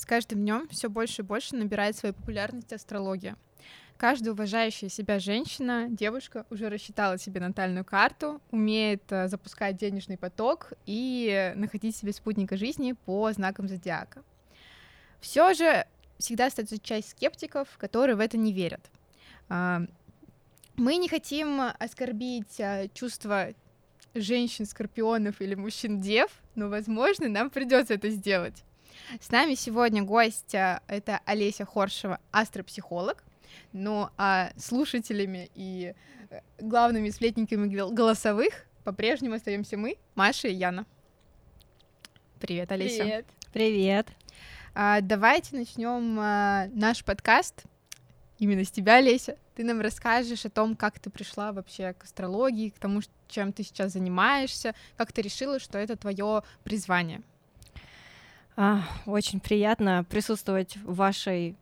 С каждым днем все больше и больше набирает свою популярность астрология. Каждая уважающая себя женщина, девушка уже рассчитала себе натальную карту, умеет э, запускать денежный поток и находить себе спутника жизни по знакам зодиака. Все же всегда остается часть скептиков, которые в это не верят. А, мы не хотим оскорбить а, чувства женщин-скорпионов или мужчин-дев, но, возможно, нам придется это сделать. С нами сегодня гость а, это Олеся Хоршева, астропсихолог. Ну а слушателями и э, главными сплетниками голосовых по-прежнему остаемся мы, Маша и Яна. Привет, Олеся. Привет. Привет. А, давайте начнем а, наш подкаст. Именно с тебя, Олеся. Ты нам расскажешь о том, как ты пришла вообще к астрологии, к тому, чем ты сейчас занимаешься, как ты решила, что это твое призвание. А, очень приятно присутствовать в вашей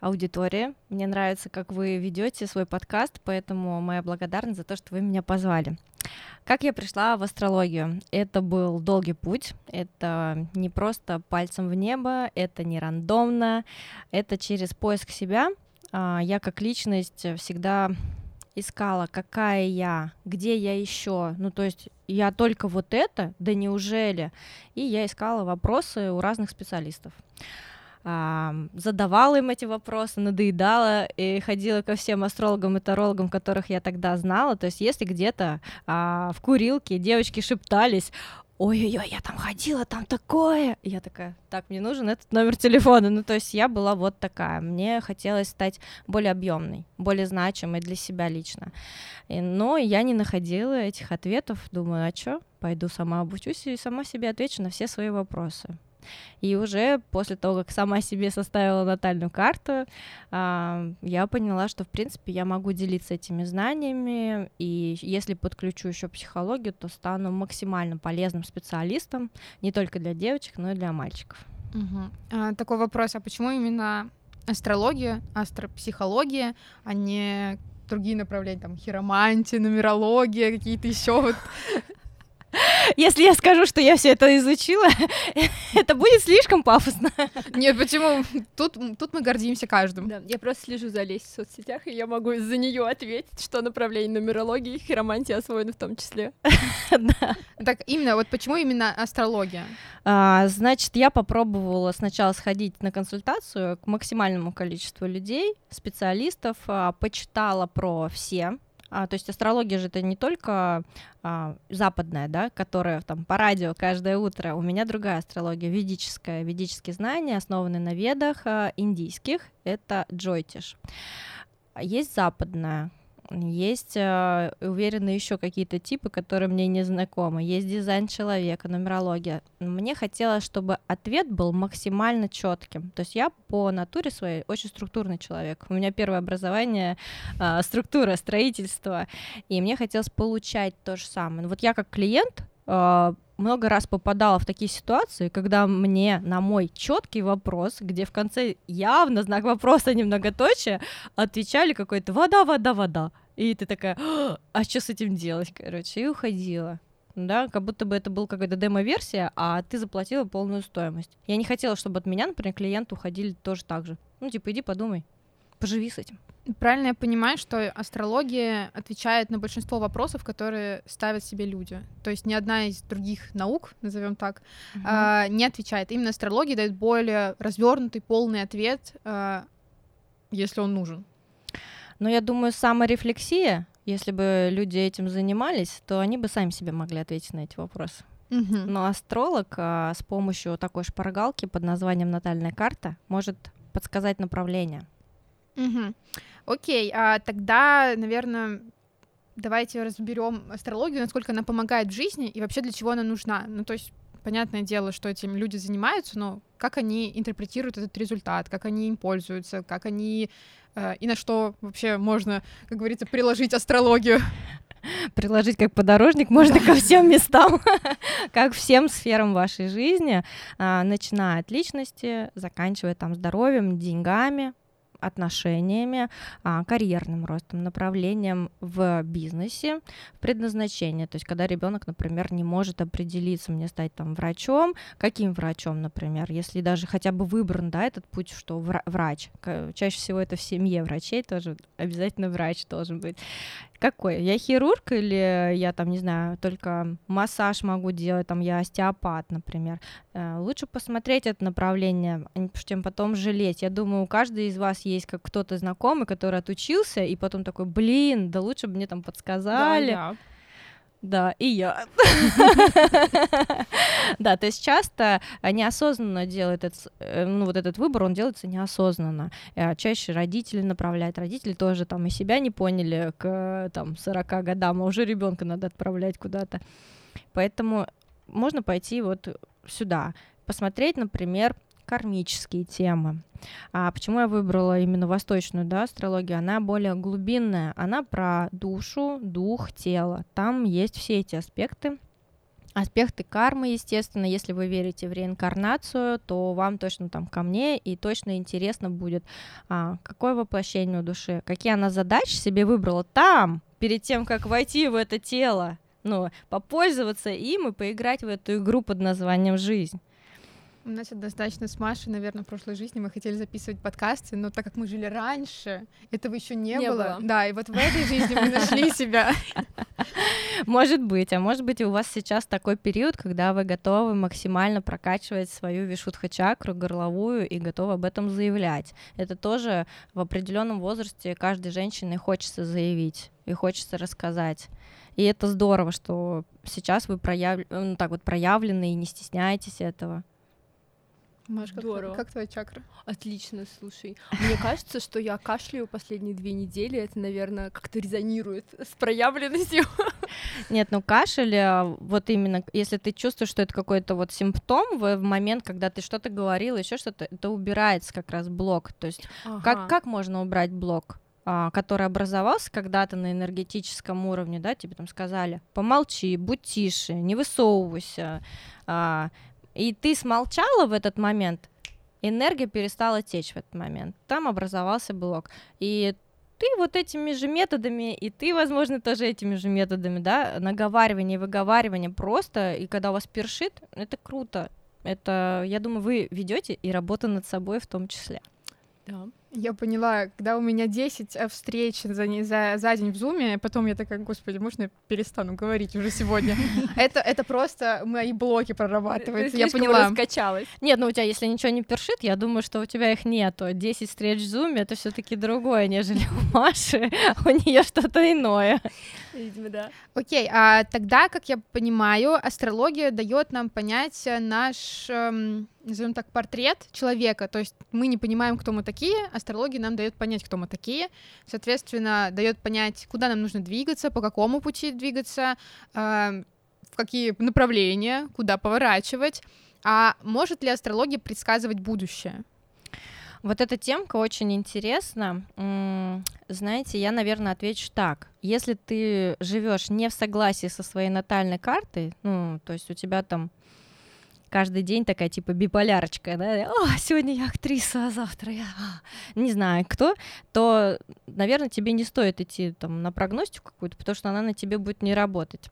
аудитории. Мне нравится, как вы ведете свой подкаст, поэтому моя благодарность за то, что вы меня позвали. Как я пришла в астрологию? Это был долгий путь, это не просто пальцем в небо, это не рандомно, это через поиск себя. А, я как личность всегда искала, какая я, где я еще. Ну, то есть я только вот это, да неужели? И я искала вопросы у разных специалистов задавала им эти вопросы, надоедала и ходила ко всем астрологам и тарологам, которых я тогда знала. То есть если где-то а, в курилке девочки шептались, ой-ой-ой, я там ходила, там такое. я такая, так, мне нужен этот номер телефона. Ну, то есть я была вот такая. Мне хотелось стать более объемной, более значимой для себя лично. И, но я не находила этих ответов. Думаю, а что? Пойду сама обучусь и сама себе отвечу на все свои вопросы. И уже после того, как сама себе составила натальную карту, а, я поняла, что, в принципе, я могу делиться этими знаниями, и если подключу еще психологию, то стану максимально полезным специалистом не только для девочек, но и для мальчиков. Угу. А, такой вопрос, а почему именно астрология, астропсихология, а не другие направления, там, хиромантия, нумерология, какие-то еще вот если я скажу, что я все это изучила, это будет слишком пафосно. Нет, почему? Тут, тут мы гордимся каждым. Да, я просто слежу за Лесей в соцсетях, и я могу за нее ответить, что направление нумерологии и хиромантии освоено в том числе. Да. Так именно, вот почему именно астрология? А, значит, я попробовала сначала сходить на консультацию к максимальному количеству людей, специалистов, а, почитала про все а, то есть астрология же это не только а, западная, да, которая там по радио каждое утро. У меня другая астрология, ведическая. Ведические знания, основанные на ведах а, индийских, это джойтиш. Есть западная, есть, э, уверены, еще какие-то типы, которые мне не знакомы. Есть дизайн человека, нумерология. Мне хотелось, чтобы ответ был максимально четким. То есть я по натуре своей очень структурный человек. У меня первое образование э, структура, строительство. И мне хотелось получать то же самое. Вот я как клиент э, много раз попадала в такие ситуации, когда мне на мой четкий вопрос, где в конце явно знак вопроса немноготочие, отвечали какой-то вода, вода, вода. И ты такая, а что с этим делать, короче, и уходила. Да, как будто бы это был какая-то демо-версия, а ты заплатила полную стоимость. Я не хотела, чтобы от меня, например, клиенты уходили тоже так же. Ну, типа, иди подумай, поживи с этим. Правильно я понимаю, что астрология отвечает на большинство вопросов, которые ставят себе люди. То есть ни одна из других наук, назовем так, угу. э, не отвечает. Именно астрология дает более развернутый, полный ответ, э, если он нужен. Но я думаю, саморефлексия, если бы люди этим занимались, то они бы сами себе могли ответить на эти вопросы. Угу. Но астролог а, с помощью такой шпаргалки под названием натальная карта может подсказать направление. Угу. Окей, а тогда, наверное, давайте разберем астрологию, насколько она помогает в жизни и вообще для чего она нужна. Ну, то есть, понятное дело, что этим люди занимаются, но как они интерпретируют этот результат, как они им пользуются, как они э, и на что вообще можно, как говорится, приложить астрологию. Приложить как подорожник можно ко всем местам, как всем сферам вашей жизни, а, начиная от личности, заканчивая там здоровьем, деньгами, отношениями, а, карьерным ростом, направлением в бизнесе, в предназначение. То есть, когда ребенок, например, не может определиться, мне стать там врачом, каким врачом, например, если даже хотя бы выбран, да, этот путь, что врач. Чаще всего это в семье врачей тоже обязательно врач должен быть. Какой? Я хирург или я там, не знаю, только массаж могу делать, там я остеопат, например. Э, лучше посмотреть это направление, чем потом жалеть. Я думаю, у каждого из вас есть как кто-то знакомый, который отучился, и потом такой, блин, да лучше бы мне там подсказали. Да, я. Да, и я. Да, то есть часто неосознанно делает этот, э, ну, вот этот выбор, он делается неосознанно. Э, чаще родители направляют. Родители тоже там и себя не поняли к там 40 годам, а уже ребенка надо отправлять куда-то. Поэтому можно пойти вот сюда, посмотреть, например, кармические темы. А почему я выбрала именно восточную да, астрологию? Она более глубинная, она про душу, дух, тело. Там есть все эти аспекты. Аспекты кармы, естественно, если вы верите в реинкарнацию, то вам точно там ко мне и точно интересно будет, а, какое воплощение у души, какие она задачи себе выбрала там, перед тем, как войти в это тело, ну, попользоваться им и поиграть в эту игру под названием «Жизнь». У нас однозначно с Машей, наверное, в прошлой жизни мы хотели записывать подкасты, но так как мы жили раньше, этого еще не, не было. было. Да, и вот в этой жизни мы нашли себя. Может быть, а может быть, у вас сейчас такой период, когда вы готовы максимально прокачивать свою вишудха-чакру горловую и готовы об этом заявлять. Это тоже в определенном возрасте каждой женщине хочется заявить и хочется рассказать. И это здорово, что сейчас вы прояв... ну, так вот проявлены и не стесняетесь этого. Маш, как, Здорово. как твоя чакра? Отлично, слушай. Мне кажется, что я кашляю последние две недели. Это, наверное, как-то резонирует с проявленностью. Нет, ну кашель, э, вот именно, если ты чувствуешь, что это какой-то вот симптом в, в момент, когда ты что-то говорил, еще что-то, это убирается как раз блок. То есть ага. как, как можно убрать блок? А, который образовался когда-то на энергетическом уровне, да, тебе там сказали, помолчи, будь тише, не высовывайся, а, и ты смолчала в этот момент, энергия перестала течь в этот момент. Там образовался блок. И ты вот этими же методами, и ты, возможно, тоже этими же методами, да, наговаривание выговаривание просто, и когда у вас першит, это круто. Это, я думаю, вы ведете и работа над собой в том числе. Да. Я поняла, когда у меня 10 э, встреч за, за, за день в Зуме, потом я такая, господи, можно я перестану говорить уже сегодня? Это, это просто мои блоки прорабатываются, я поняла. раскачалась. Нет, ну у тебя, если ничего не першит, я думаю, что у тебя их нету. 10 встреч в Зуме — это все таки другое, нежели у Маши. У нее что-то иное. Видимо, да. Окей, а тогда, как я понимаю, астрология дает нам понять наш, эм, назовем так, портрет человека. То есть мы не понимаем, кто мы такие, астрология нам дает понять, кто мы такие. Соответственно, дает понять, куда нам нужно двигаться, по какому пути двигаться, э, в какие направления, куда поворачивать. А может ли астрология предсказывать будущее? Вот эта темка очень интересна. Знаете, я, наверное, отвечу так. Если ты живешь не в согласии со своей натальной картой, ну, то есть у тебя там каждый день такая типа биполярочка, да, о, сегодня я актриса, а завтра я а, не знаю кто, то, наверное, тебе не стоит идти там на прогностику какую-то, потому что она на тебе будет не работать.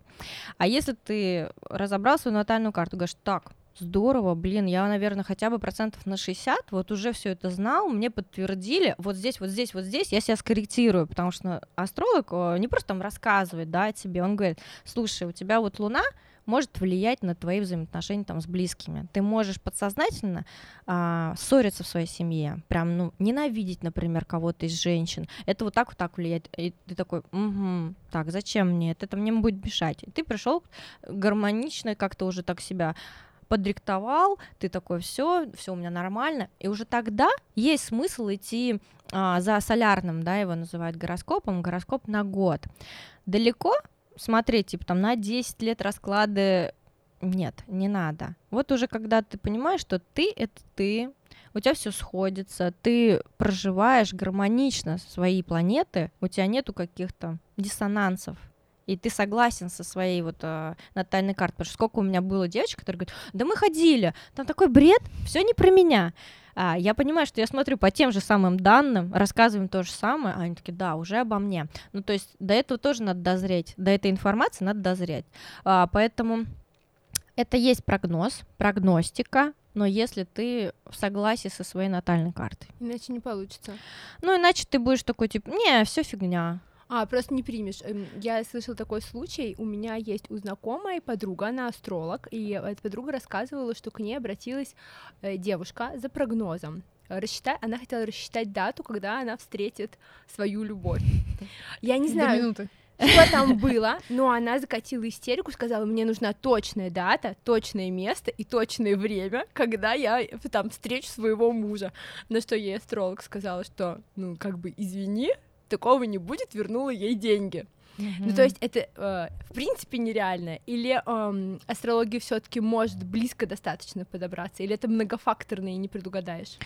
А если ты разобрал свою натальную карту, говоришь, так, Здорово, блин, я, наверное, хотя бы процентов на 60 вот уже все это знал, мне подтвердили, вот здесь, вот здесь, вот здесь я себя скорректирую, потому что астролог не просто там рассказывает, да, тебе, он говорит, слушай, у тебя вот Луна может влиять на твои взаимоотношения там с близкими. Ты можешь подсознательно а, ссориться в своей семье, прям, ну, ненавидеть, например, кого-то из женщин. Это вот так вот так влияет. И ты такой, угу, так, зачем мне это? Это мне будет мешать. И ты пришел гармонично как-то уже так себя подриктовал, ты такой, все, все у меня нормально, и уже тогда есть смысл идти а, за солярным, да, его называют гороскопом, гороскоп на год. Далеко смотреть, типа, там, на 10 лет расклады нет, не надо. Вот уже когда ты понимаешь, что ты — это ты, у тебя все сходится, ты проживаешь гармонично свои планеты, у тебя нету каких-то диссонансов, и ты согласен со своей вот э, натальной картой. Потому что сколько у меня было девочек, которые говорят, да мы ходили, там такой бред, все не про меня. А, я понимаю, что я смотрю по тем же самым данным, рассказываем то же самое, а они такие, да, уже обо мне. Ну, то есть до этого тоже надо дозреть, до этой информации надо дозреть. А, поэтому это есть прогноз, прогностика, но если ты в согласии со своей натальной картой. Иначе не получится. Ну, иначе ты будешь такой, типа, не, все фигня. А, просто не примешь. Эм, я слышала такой случай. У меня есть у знакомой подруга, она астролог, и эта подруга рассказывала, что к ней обратилась э, девушка за прогнозом. Рассчитать, она хотела рассчитать дату, когда она встретит свою любовь. Я не знаю, минуты. что там было, но она закатила истерику, сказала, мне нужна точная дата, точное место и точное время, когда я э, там встречу своего мужа. На что ей астролог сказала, что, ну, как бы, извини, такого не будет, вернула ей деньги. Ну, то есть это, э, в принципе, нереально? Или эм, астрология все таки может близко достаточно подобраться? Или это многофакторно и не предугадаешь?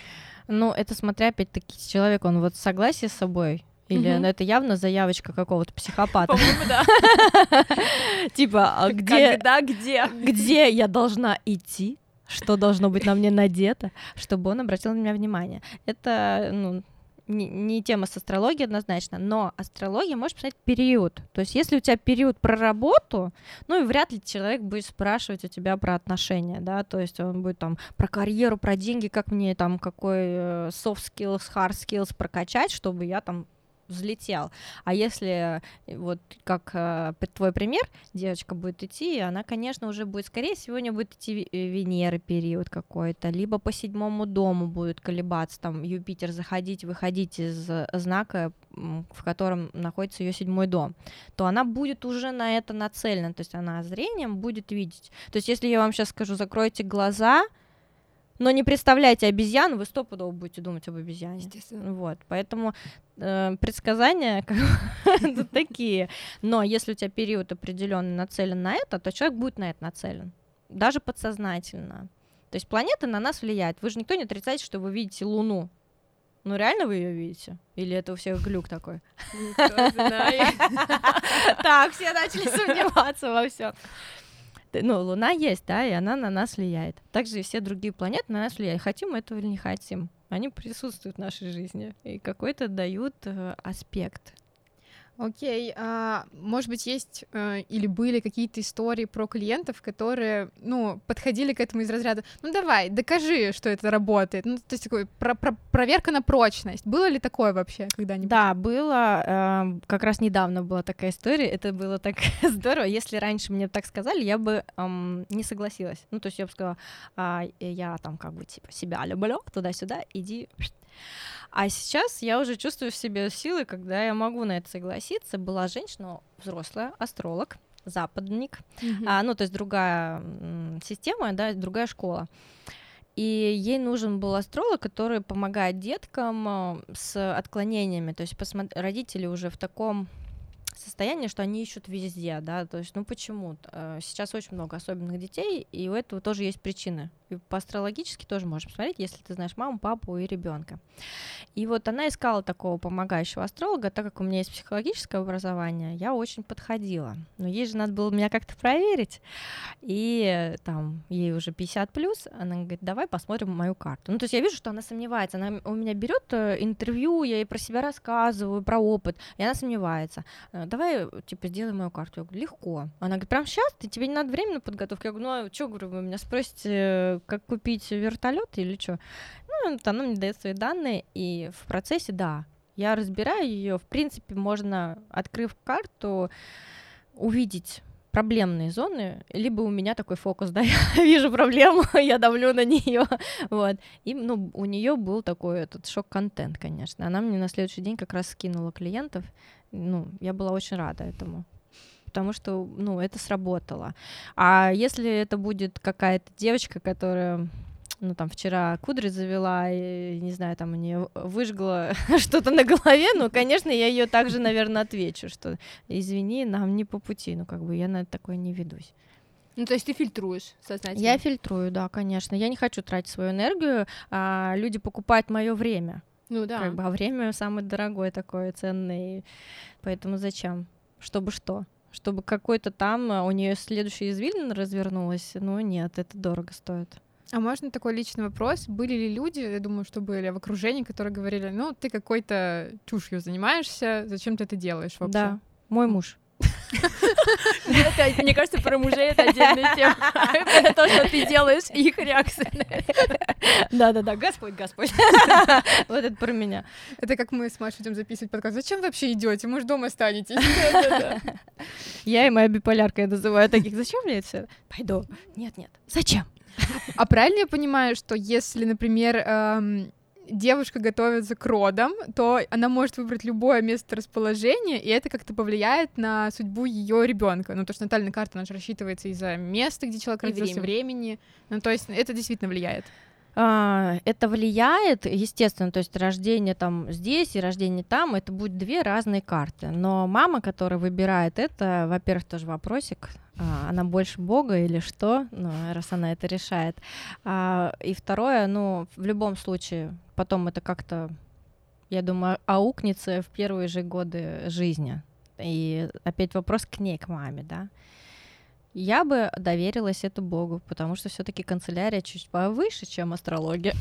Ну, это смотря опять-таки человек, он вот в согласии с собой, или Мгм. ну, это явно заявочка какого-то психопата. По-моему, да. Типа, а где, Когда, где? где я должна идти? Что должно быть на мне надето, чтобы он обратил на меня внимание? Это, ну, не, не тема с астрологией однозначно, но астрология может посмотреть период. То есть, если у тебя период про работу, ну и вряд ли человек будет спрашивать у тебя про отношения, да, то есть он будет там про карьеру, про деньги, как мне там какой э, soft skills, hard skills прокачать, чтобы я там взлетел. А если э, вот как э, твой пример, девочка будет идти, она, конечно, уже будет, скорее всего, у будет идти э, Венеры период какой-то, либо по седьмому дому будет колебаться, там Юпитер заходить, выходить из э, знака, в котором находится ее седьмой дом, то она будет уже на это нацелена, то есть она зрением будет видеть. То есть если я вам сейчас скажу, закройте глаза, но не представляйте обезьяну, вы стопудово будете думать об обезьяне. Естественно. Вот, поэтому э, предсказания такие. Но если у тебя период определенный нацелен на это, то человек будет на это нацелен, даже подсознательно. То есть планеты на нас влияют. Вы же никто не отрицаете, что вы видите Луну. Ну реально вы ее видите? Или это у всех глюк такой? Никто знает. Так, все начали сомневаться во всем. Ну, Луна есть, да, и она на нас влияет. Также и все другие планеты на нас влияют. Хотим мы этого или не хотим. Они присутствуют в нашей жизни и какой-то дают э, аспект. Окей, а, может быть, есть э, или были какие-то истории про клиентов, которые, ну, подходили к этому из разряда, ну, давай, докажи, что это работает. Ну, то есть такой про- про- проверка на прочность. Было ли такое вообще когда-нибудь? Да, было, э, как раз недавно была такая история, это было так здорово. Если раньше мне так сказали, я бы эм, не согласилась. Ну, то есть я бы сказала, «А, я там как бы типа себя люблю, туда-сюда, иди. А сейчас я уже чувствую в себе силы, когда я могу на это согласиться. Была женщина, взрослая, астролог, западник, Мгм. а, ну, то есть другая система, да, другая школа. И ей нужен был астролог, который помогает деткам э, с отклонениями. То есть посмо- родители уже в таком состоянии, что они ищут везде, да, то есть, ну почему? Э, Сейчас очень много особенных детей, и у этого тоже есть причины. И по астрологически тоже можешь посмотреть, если ты знаешь маму, папу и ребенка. И вот она искала такого помогающего астролога, так как у меня есть психологическое образование, я очень подходила. Но ей же надо было меня как-то проверить. И э, там ей уже 50 плюс, она говорит, давай посмотрим мою карту. Ну, то есть я вижу, что она сомневается. Она у меня берет э, интервью, я ей про себя рассказываю, про опыт, и она сомневается. Давай, э, типа, сделай мою карту. Я говорю, легко. Она говорит, прям сейчас? Ты тебе не надо время на подготовку? Я говорю, ну, а что, говорю, вы меня спросите, э, как купить вертолет или что? Ну, вот она мне дает свои данные, и в процессе, да, я разбираю ее. В принципе, можно, открыв карту, увидеть проблемные зоны, либо у меня такой фокус, да, я вижу проблему, я давлю на нее, вот. И, ну, у нее был такой этот шок-контент, конечно. Она мне на следующий день как раз скинула клиентов, ну, я была очень рада этому потому что, ну, это сработало. А если это будет какая-то девочка, которая ну, там, вчера кудри завела, и, не знаю, там, у нее выжгло что-то на голове, ну, конечно, я ее также, наверное, отвечу, что, извини, нам не по пути, ну, как бы я на такое не ведусь. Ну, то есть ты фильтруешь сознательно? Я фильтрую, да, конечно. Я не хочу тратить свою энергию, а люди покупают мое время. Ну да. Как бы, а время самое дорогое такое, ценное. Поэтому зачем? Чтобы что? Чтобы какой-то там а, у нее следующая извилина развернулась? Ну нет, это дорого стоит. А можно такой личный вопрос? Были ли люди, я думаю, что были в окружении, которые говорили, ну, ты какой-то чушью занимаешься, зачем ты это делаешь вообще? Да, мой муж. Это, мне кажется, про мужей это отдельная тема. Это то, что ты делаешь, и их реакция. Да-да-да, Господь, Господь. Вот это про меня. Это как мы с Машей идем записывать подкаст. Зачем вы вообще идете? Мы же дома останетесь. Я и моя биполярка, я называю таких. Зачем мне это всё? Пойду. Нет-нет. Зачем? А правильно я понимаю, что если, например, эм, девушка готовится к родам, то она может выбрать любое место расположения, и это как-то повлияет на судьбу ее ребенка. Ну, то, что натальная карта, она же рассчитывается из-за места, где человек И родился, времени. Ну, то есть это действительно влияет. А, Это влияет, естественно, то есть рождение там здесь и рождение там, это будут две разные карты. Но мама, которая выбирает это, во-первых, тоже вопросик, а, она больше Бога или что, ну, раз она это решает. А, И второе, ну, в любом случае, потом это как-то, я думаю, аукнется в первые же годы жизни. И опять вопрос к ней, к маме, да. Я бы доверилась это Богу, потому что все-таки канцелярия чуть повыше, чем астрология.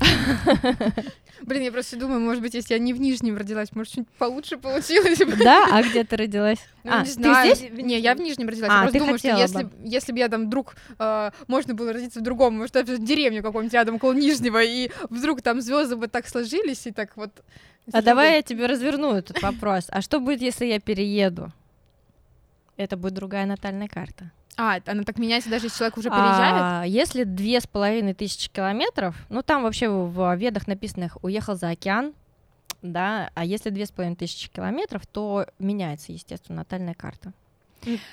Блин, я просто думаю, может быть, если я не в Нижнем родилась, может, что-нибудь получше получилось бы. Да, а где ты родилась? Ну, А, не ты знаю. здесь? Не, я в Нижнем родилась. А, я просто ты думаю, что если, бы. если бы я там вдруг э, можно было родиться в другом, может, в деревню каком-нибудь рядом около Нижнего, и вдруг там звезды бы так сложились, и так вот. А давай я тебе разверну этот вопрос. А что будет, если я перееду? Это будет другая натальная карта. А, она так меняется, даже если человек уже переезжает? А, если две с половиной тысячи километров, ну там вообще в ведах написано уехал за океан, да, а если две с половиной тысячи километров, то меняется, естественно, натальная карта.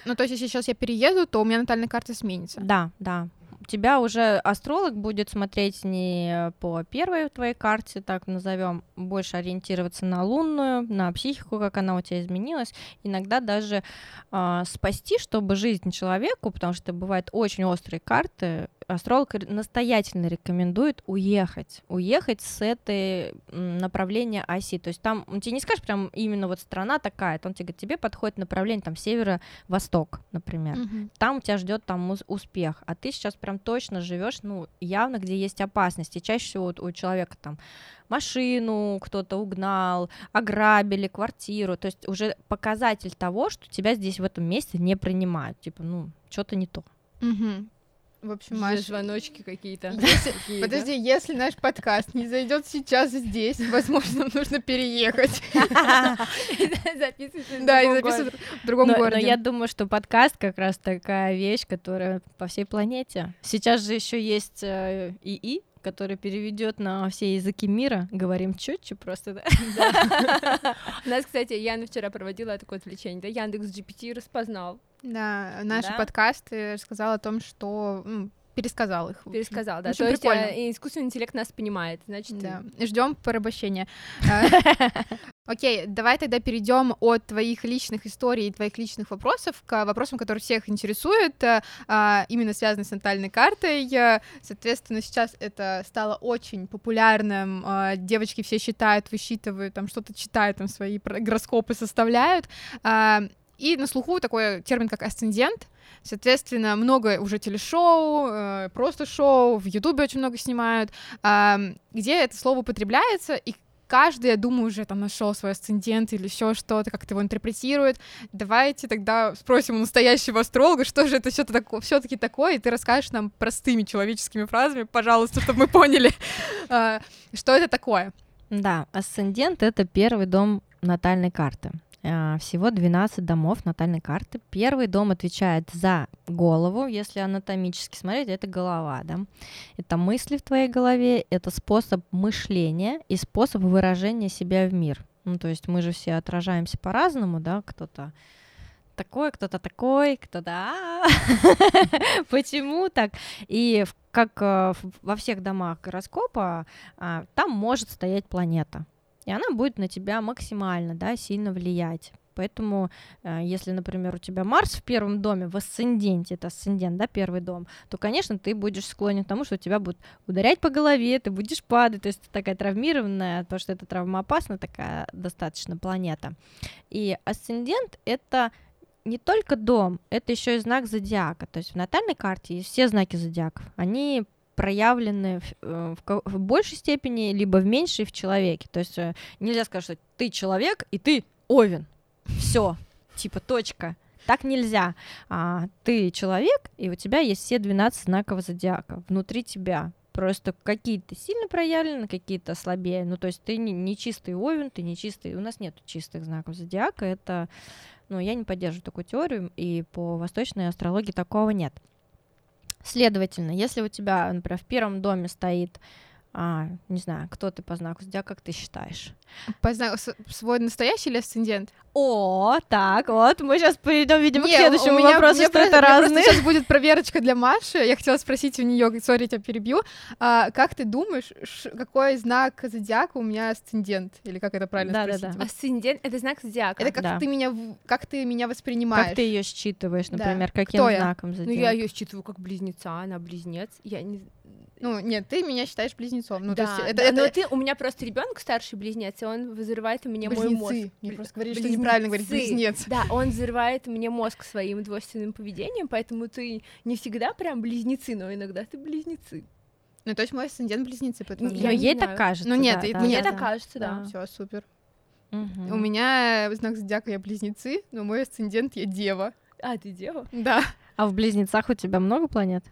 Ну, то есть, если сейчас я перееду, то у меня натальная карта сменится. Да, да. Тебя уже астролог будет смотреть не по первой твоей карте, так назовем, больше ориентироваться на лунную, на психику, как она у тебя изменилась. Иногда даже а, спасти, чтобы жизнь человеку, потому что бывают очень острые карты, астролог настоятельно рекомендует уехать, уехать с этой направления оси. То есть там он тебе не скажет прям именно вот страна такая, он тебе говорит, тебе подходит направление там северо-восток, например Мгм. там тебя ждет там успех, а ты сейчас прям точно живешь, ну, явно, где есть опасности. Чаще всего вот у человека там машину кто-то угнал, ограбили, квартиру, то есть уже показатель того, что тебя здесь в этом месте не принимают, типа, ну, что-то не то. Мгм. В общем, Маш, звоночки какие-то. Подожди, если наш подкаст не зайдет сейчас здесь, возможно, нам нужно переехать. Да, и городе. записывать в другом Но, но городе. я думаю, что подкаст как раз такая вещь, которая по всей планете. Сейчас же еще есть э, ИИ, который переведет на все языки мира. Говорим четче просто, да? У нас, кстати, Яна вчера проводила такое отвлечение, да, Яндекс GPT распознал, Да, наши Да? подкасты рассказал о том, что ну, пересказал их. пересказал, да. Очень То есть прикольно. э, искусственный интеллект нас понимает, значит, Да, ждем порабощения. А, Окей, давай тогда перейдем от твоих личных историй и твоих личных вопросов к вопросам, которые всех интересуют, а, а, именно связанные с натальной картой. А, Соответственно, сейчас это стало очень популярным. Девочки все считают, высчитывают, там что-то читают, там свои гороскопы составляют. И на слуху такой термин, как асцендент. Соответственно, много уже телешоу, э, просто шоу, в Ютубе очень много снимают, где это слово употребляется, и каждый, я думаю, уже там нашел свой асцендент или еще что-то, как-то его интерпретирует. Давайте тогда спросим у настоящего астролога, что же это все-таки такое, и ты расскажешь нам простыми человеческими фразами, пожалуйста, чтобы мы поняли, а, что это такое. Да, асцендент — это первый дом натальной карты. А, Всего 12 домов натальной карты. Первый дом отвечает за голову, если анатомически смотреть, это голова, да. Это мысли в твоей голове, это способ мышления и способ выражения себя в мир. Ну, то есть мы же все отражаемся по-разному, да, кто-то такой, кто-то такой, кто-то «А, почему так? И как э, во всех домах гороскопа а, там может стоять планета, и она будет на тебя максимально, да, сильно влиять. Поэтому, э, если, например, у тебя Марс в первом доме, в асценденте, это асцендент, да, первый дом, то, конечно, ты будешь склонен к тому, что тебя будут ударять по голове, ты будешь падать, то есть ты такая травмированная, потому что это травмоопасная такая достаточно планета. И асцендент — это не только дом, это еще и знак зодиака. То есть в натальной карте есть все знаки зодиаков. Они проявлены в, э, в ко- в большей степени, либо в меньшей в человеке. То есть э, нельзя сказать, что ты человек и ты овен. Все, типа точка. Так нельзя. А, ты человек, и у тебя есть все 12 знаков зодиака внутри тебя. Просто какие-то сильно проявлены, какие-то слабее. Ну, то есть ты не, не чистый овен, ты не чистый. У нас нет чистых знаков зодиака. Это, ну, я не поддерживаю такую теорию, и по восточной астрологии такого нет. Следовательно, если у тебя, например, в первом доме стоит, а, не знаю, кто ты по знаку зодиака, как ты считаешь? По знаку- свой настоящий или асцендент? О, так, вот, мы сейчас перейдем, видимо, Не, к следующему у меня- вопросу, что просто- это разные. Сейчас будет проверочка для Маши. Я хотела спросить у нее, сори, я тебя перебью. А, как ты думаешь, ш- какой знак зодиака у меня асцендент? Или как это правильно Да-да-да. спросить? Вот Асцендент — это знак зодиака. Это как Да. ты меня, как ты меня воспринимаешь? Как ты ее считываешь, Да. например, каким Кто я? знаком Ну, зодиака? я ее считываю как близнеца, она близнец. Я не... Ну, нет, ты меня считаешь близнецом. Ну, да, то есть это, да, это но ты, у меня просто ребенок старший близнец, и он взрывает мне мой мозг. близнецы. Мне Бли- просто говорили, что неправильно говорить близнецы. близнец. Да, он взрывает мне мозг своим двойственным поведением, поэтому ты не всегда прям близнецы, но иногда ты близнецы. Ну, то есть мой асцендент близнецы, поэтому... Я не ей знаю. так кажется. Ну, нет, да, и да, мне да, так да. кажется, да. Да. Все, супер. Мгм. У меня знак зодиака я близнецы, но мой асцендент я дева. А, ты дева? Да. А в близнецах у тебя много планет?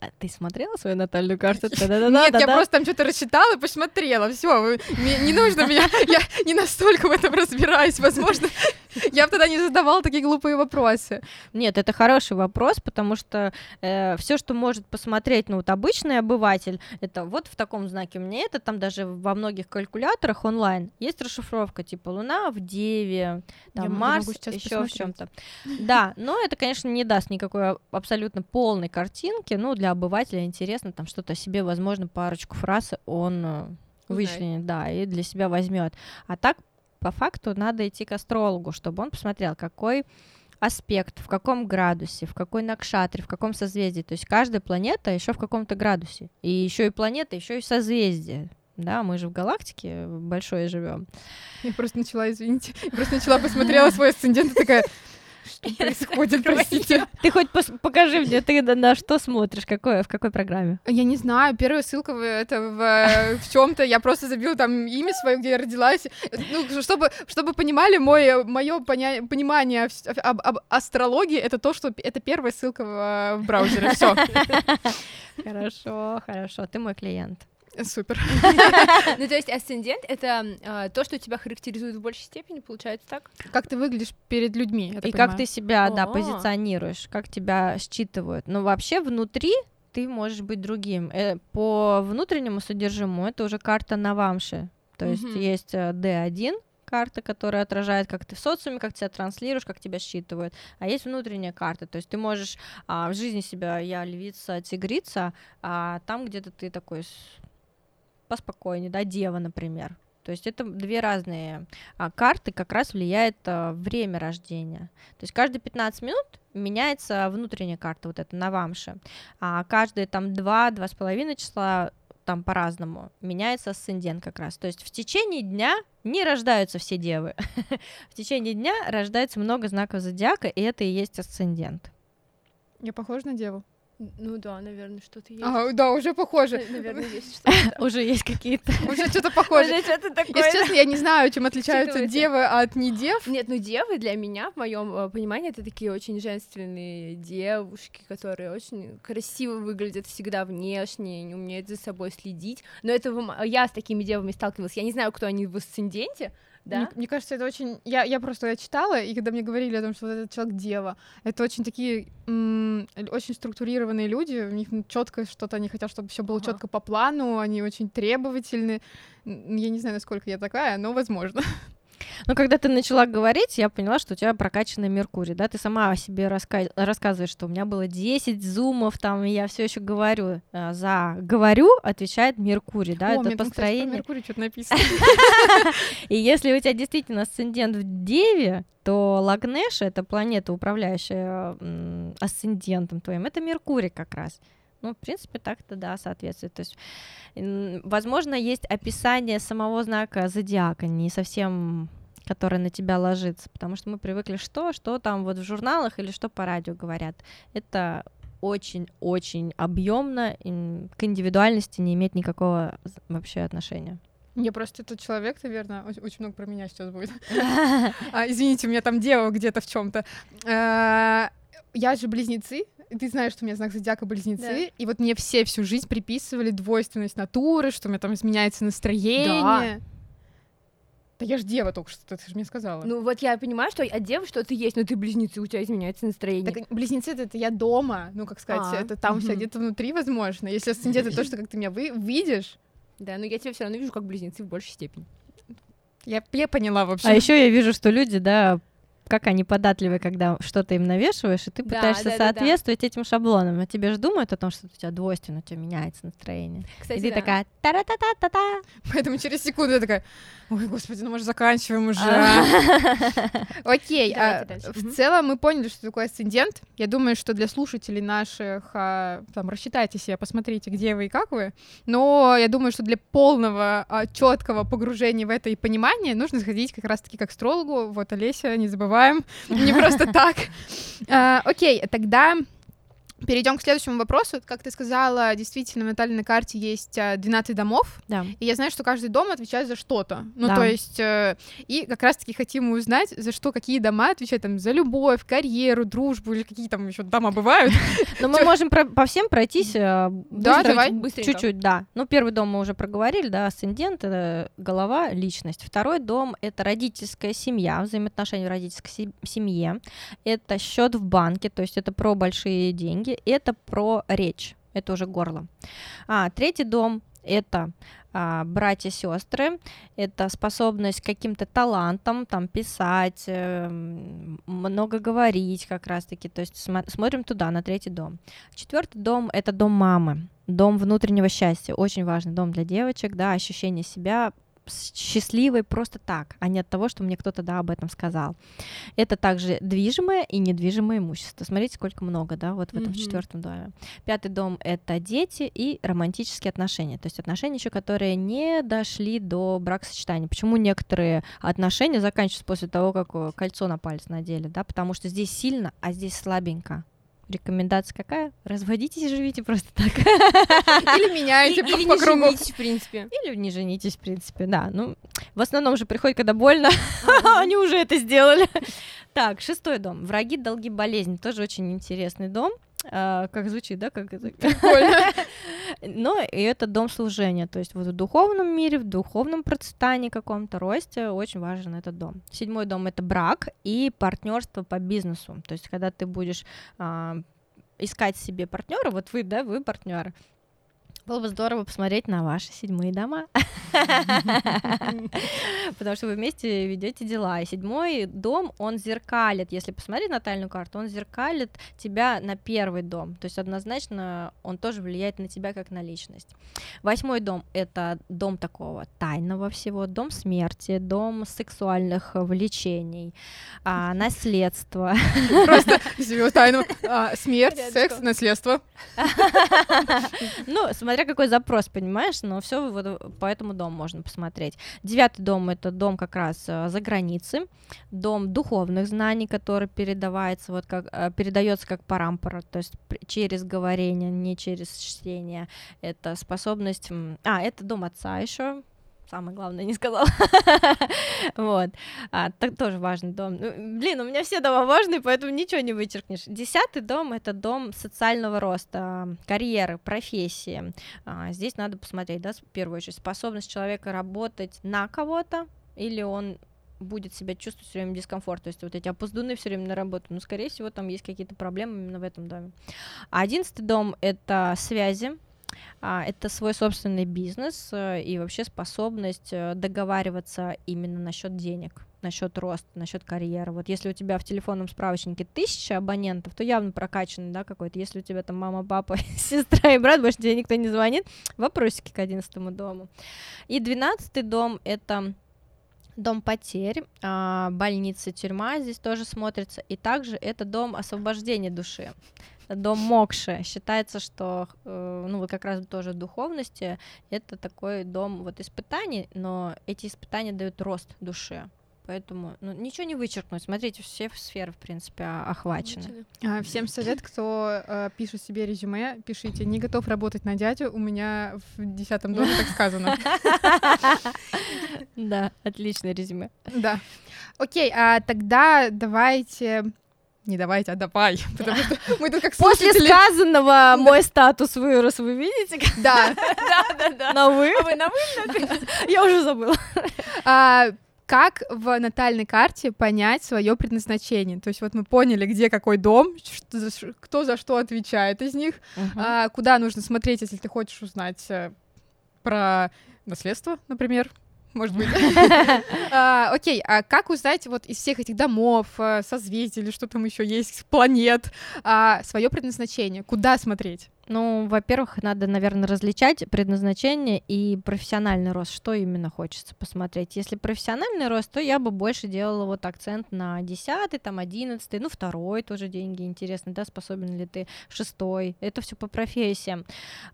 А ты смотрела свою натальную карту? Нет, я просто там что-то рассчитала и посмотрела. Все, не нужно меня. Я не настолько в этом разбираюсь. Возможно, я бы тогда не задавала такие глупые вопросы. Нет, это хороший вопрос, потому что все, что может посмотреть, ну вот обычный обыватель, это вот в таком знаке у меня это, там даже во многих калькуляторах онлайн есть расшифровка, типа Луна в Деве, там я Марс, еще в чем-то. Да, но это, конечно, не даст никакой абсолютно полной картинки. Ну, для обывателя интересно там что-то о себе, возможно, парочку фраз он э, вычленит, да, и для себя возьмет. А так, по факту, надо идти к астрологу, чтобы он посмотрел, какой аспект, в каком градусе, в какой накшатре, в каком созвездии. То есть каждая планета еще в каком-то градусе. И еще и планета, еще и созвездие. Да, мы же в галактике большой живем. Я просто начала, извините, я просто начала, посмотрела свой асцендент и такая, что происходит, простите. Ты хоть пос- покажи мне, ты на, на что смотришь, какое, в какой программе? Я не знаю, первая ссылка в, это в, в чем-то, я просто забила там имя свое, где я родилась, ну, чтобы, чтобы понимали, мое, мое поня- понимание об, об астрологии, это то, что это первая ссылка в, в браузере, все, Хорошо, хорошо, ты мой клиент. Супер. Ну, то есть асцендент — это а, то, что тебя характеризует в большей степени, получается так? Как ты выглядишь перед людьми, И как ты себя, да, позиционируешь, как тебя считывают. Но вообще внутри ты можешь быть другим. Э, По внутреннему содержимому это уже карта Навамши. То есть есть э, D1, карта, которая отражает, как ты в социуме, как тебя транслируешь, как тебя считывают. А есть внутренняя карта, то есть ты можешь а, в жизни себя, я львица, тигрица, а там где-то ты такой поспокойнее, да, дева, например. То есть это две разные а, карты, как раз влияет а, время рождения. То есть каждые 15 минут меняется внутренняя карта, вот эта Навамши. А каждые там 2-2,5 числа там по-разному меняется асцендент как раз. То есть в течение дня не рождаются все девы. в течение дня рождается много знаков зодиака, и это и есть асцендент. Я похожа на деву? Ну да, наверное, что-то есть. А, да, уже похоже. Наверное, есть что-то. Уже есть какие-то. Уже что-то похоже. Уже что-то такое. Если честно, я не знаю, чем отличаются девы от не дев. Нет, ну девы для меня, в моем понимании, это такие очень женственные девушки, которые очень красиво выглядят всегда внешне, не умеют за собой следить. Но это я с такими девами сталкивалась. Я не знаю, кто они в асценденте, да? Мне, мне кажется, это очень... Я, я просто я читала, и когда мне говорили о том, что вот этот человек дева, это очень такие м, очень структурированные люди, у них четко что-то, они хотят, чтобы все было Ага. четко по плану, они очень требовательны. Я не знаю, насколько я такая, но возможно. Но когда ты начала говорить, я поняла, что у тебя прокачанный Меркурий, да, ты сама о себе раска- рассказываешь, что у меня было 10 зумов, там, я все еще говорю, э, за говорю отвечает Меркурий, да, О, это мне там, кстати, про построение. Меркурий что-то написано. И если у тебя действительно асцендент в Деве, то Лагнеша, это планета, управляющая асцендентом твоим, это Меркурий как раз. Ну, в принципе, так-то да, соответствует. То есть, возможно, есть описание самого знака зодиака, не совсем которое на тебя ложится, потому что мы привыкли что, что там вот в журналах или что по радио говорят. Это очень-очень объемно, к индивидуальности не имеет никакого вообще отношения. Я просто этот человек, наверное, очень, очень много про меня сейчас будет. а, извините, у меня там дело где-то в чем-то. А, я же близнецы, ты знаешь, что у меня знак зодиака близнецы, да. и вот мне все всю жизнь приписывали двойственность натуры, что у меня там изменяется настроение. Да. Да я ж дева только что, ты же мне сказала. Ну вот я понимаю, что от девы что-то есть, но ты близнецы, у тебя изменяется настроение. Так близнецы это, это я дома, ну как сказать, а, это там угу. все где-то внутри, возможно. Если асцендент это то, что как ты меня вы видишь. Да, но я тебя все равно вижу как близнецы в большей степени. Я, я поняла вообще. А еще я вижу, что люди, да, как они податливы, когда что-то им навешиваешь, и ты да, пытаешься да, соответствовать да, этим шаблонам. А тебе же думают о том, что у тебя двойственно, у тебя меняется настроение. Кстати, и ты такая та-та-та-та-та. Поэтому через секунду я такая, ой, господи, ну мы же заканчиваем уже. Окей, а в целом мы поняли, что такое асцендент. Я думаю, что для слушателей наших, а, там, рассчитайте себе, посмотрите, где вы и как вы. Но я думаю, что для полного а, четкого погружения в это и понимания нужно сходить как раз-таки к астрологу. Вот Олеся, не забывай забываем, не просто так. А, окей, тогда Перейдем к следующему вопросу. Как ты сказала, действительно, в натальной карте есть 12 а, домов. Да. И я знаю, что каждый дом отвечает за что-то. Ну, да. то есть, э, и как раз-таки хотим узнать, за что какие дома отвечают там за любовь, карьеру, дружбу или какие там еще дома бывают. Но мы можем по всем пройтись. Э, да, давай. Чуть-чуть, да. Ну, первый дом мы уже проговорили, да, асцендент, это голова, личность. Второй дом — это родительская семья, взаимоотношения в родительской семье. Это счет в банке, то есть это про большие деньги это про речь, это уже горло. А, третий дом это а, братья сестры, это способность к каким-то талантам, там писать, э, много говорить, как раз-таки. То есть см- смотрим туда, на третий дом. Четвертый дом это дом мамы, дом внутреннего счастья, очень важный дом для девочек, да, ощущение себя счастливой просто так, а не от того, что мне кто-то да об этом сказал. Это также движимое и недвижимое имущество. Смотрите, сколько много, да, вот в этом mm-hmm. четвертом доме. Пятый дом это дети и романтические отношения, то есть отношения еще, которые не дошли до бракосочетания. Почему некоторые отношения заканчиваются после того, как э, кольцо на палец надели, да, потому что здесь сильно, а здесь слабенько. Рекомендация какая? Разводитесь и живите просто так. Или меняйте Или не женитесь, в принципе. Или не женитесь, в принципе, да. Ну, в основном же приходит, когда больно. Они уже это сделали. Так, шестой дом. Враги, долги, болезни. Тоже очень интересный дом. А, как звучит, да, как это? Но и это дом служения, то есть вот в духовном мире, в духовном процветании каком-то росте очень важен этот дом. Седьмой дом это брак и партнерство по бизнесу, то есть когда ты будешь а, искать себе партнера, вот вы, да, вы партнеры, было бы здорово посмотреть на ваши седьмые дома, потому что вы вместе ведете дела. И седьмой дом, он зеркалит, если посмотреть натальную карту, он зеркалит тебя на первый дом, то есть однозначно он тоже влияет на тебя как на личность. Восьмой дом — это дом такого тайного всего, дом смерти, дом сексуальных влечений, а, наследство. Просто тайну. А, смерть, секс, наследство. Ну, смотри, смотря какой запрос, понимаешь, но все вот по этому дому можно посмотреть. Девятый дом это дом как раз э, за границей, дом духовных знаний, который передавается вот как э, передается как парампора, то есть через говорение, не через чтение. Это способность, а это дом отца еще, самое главное не сказала. вот. А, так тоже важный дом. Ну, блин, у меня все дома важные, поэтому ничего не вычеркнешь. Десятый дом — это дом социального роста, карьеры, профессии. А, здесь надо посмотреть, да, в первую очередь, способность человека работать на кого-то, или он будет себя чувствовать все время дискомфорт, то есть вот эти опоздуны все время на работу, ну, скорее всего, там есть какие-то проблемы именно в этом доме. Одиннадцатый дом — это связи, это свой собственный бизнес э, и вообще способность э, договариваться именно насчет денег насчет роста, насчет карьеры. Вот если у тебя в телефонном справочнике тысяча абонентов, то явно прокачанный, да, какой-то. Если у тебя там мама, папа, сестра и брат, больше тебе никто не звонит, вопросики к одиннадцатому дому. И двенадцатый дом — это дом потерь, а, больница, тюрьма здесь тоже смотрится, и также это дом освобождения души дом Мокши. Считается, что, э, ну, вот как раз тоже в духовности, это такой дом вот испытаний, но эти испытания дают рост души. Поэтому ну, ничего не вычеркнуть. Смотрите, все сферы, в принципе, охвачены. А, Всем совет, кто э, пишет себе резюме, пишите «не готов работать на дядю», у меня в десятом доме так сказано. Да, отличное резюме. Да. Окей, а тогда давайте... Не давайте, а давай, потому что мы тут как После слушатели. сказанного мой статус вырос, вы видите? Да. Да, да, да. На вы? А вы на вы? Я уже забыла. А, как в натальной карте понять свое предназначение? То есть вот мы поняли, где какой дом, кто за что отвечает из них, а, куда нужно смотреть, если ты хочешь узнать э, про наследство, например. Может быть. А, Окей, а как узнать вот из всех этих домов, э, созвездий или что там еще есть, планет, свое предназначение? Куда смотреть? Ну, во-первых, надо, наверное, различать предназначение и профессиональный рост. Что именно хочется посмотреть? Если профессиональный рост, то я бы больше делала вот акцент на 10, там, 11, ну, второй тоже деньги интересны, да, способен ли ты, шестой. Это все по профессиям.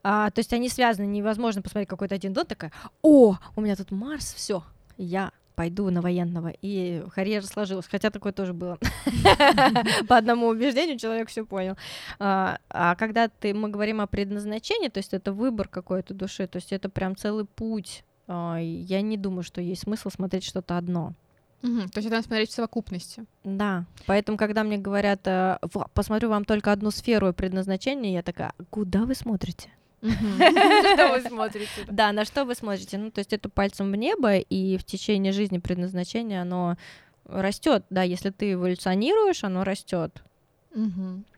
А, то есть они связаны, невозможно посмотреть какой-то один дом, такая, о, у меня тут Марс, все, я пойду на военного, и карьера сложилась, хотя такое тоже было. По одному убеждению человек все понял. А а когда ты, мы говорим о предназначении, то есть это выбор какой-то души, то есть это прям целый путь. А, Я не думаю, что есть смысл смотреть что-то одно. Мгм, То есть это надо смотреть в совокупности. Да, поэтому, когда мне говорят, э, «Во, посмотрю вам только одну сферу предназначения, я такая, «А куда вы смотрите? Что вы смотрите? Да, на что вы смотрите? Ну, то есть это пальцем в небо, и в течение жизни предназначение, оно растет, да, если ты эволюционируешь, оно растет.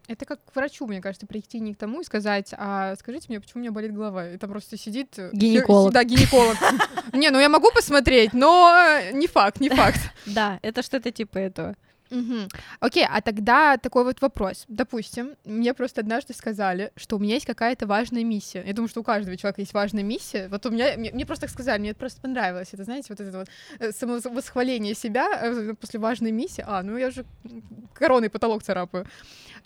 Это как к врачу, мне кажется, прийти не к тому и сказать, а скажите мне, почему у меня болит голова? И там просто сидит... э, Гинеколог. Да, гинеколог. Не, ну я могу посмотреть, но не факт, не факт. Да, это что-то типа этого. Мгм. Окей, а тогда такой вот вопрос. Допустим, мне просто однажды сказали, что у меня есть какая-то важная миссия. Я думаю, что у каждого человека есть важная миссия. Вот у меня, мне, мне просто так сказали, мне это просто понравилось. Это, знаете, вот это вот э, самовосхваление себя э, после важной миссии. А, ну я же короной потолок царапаю.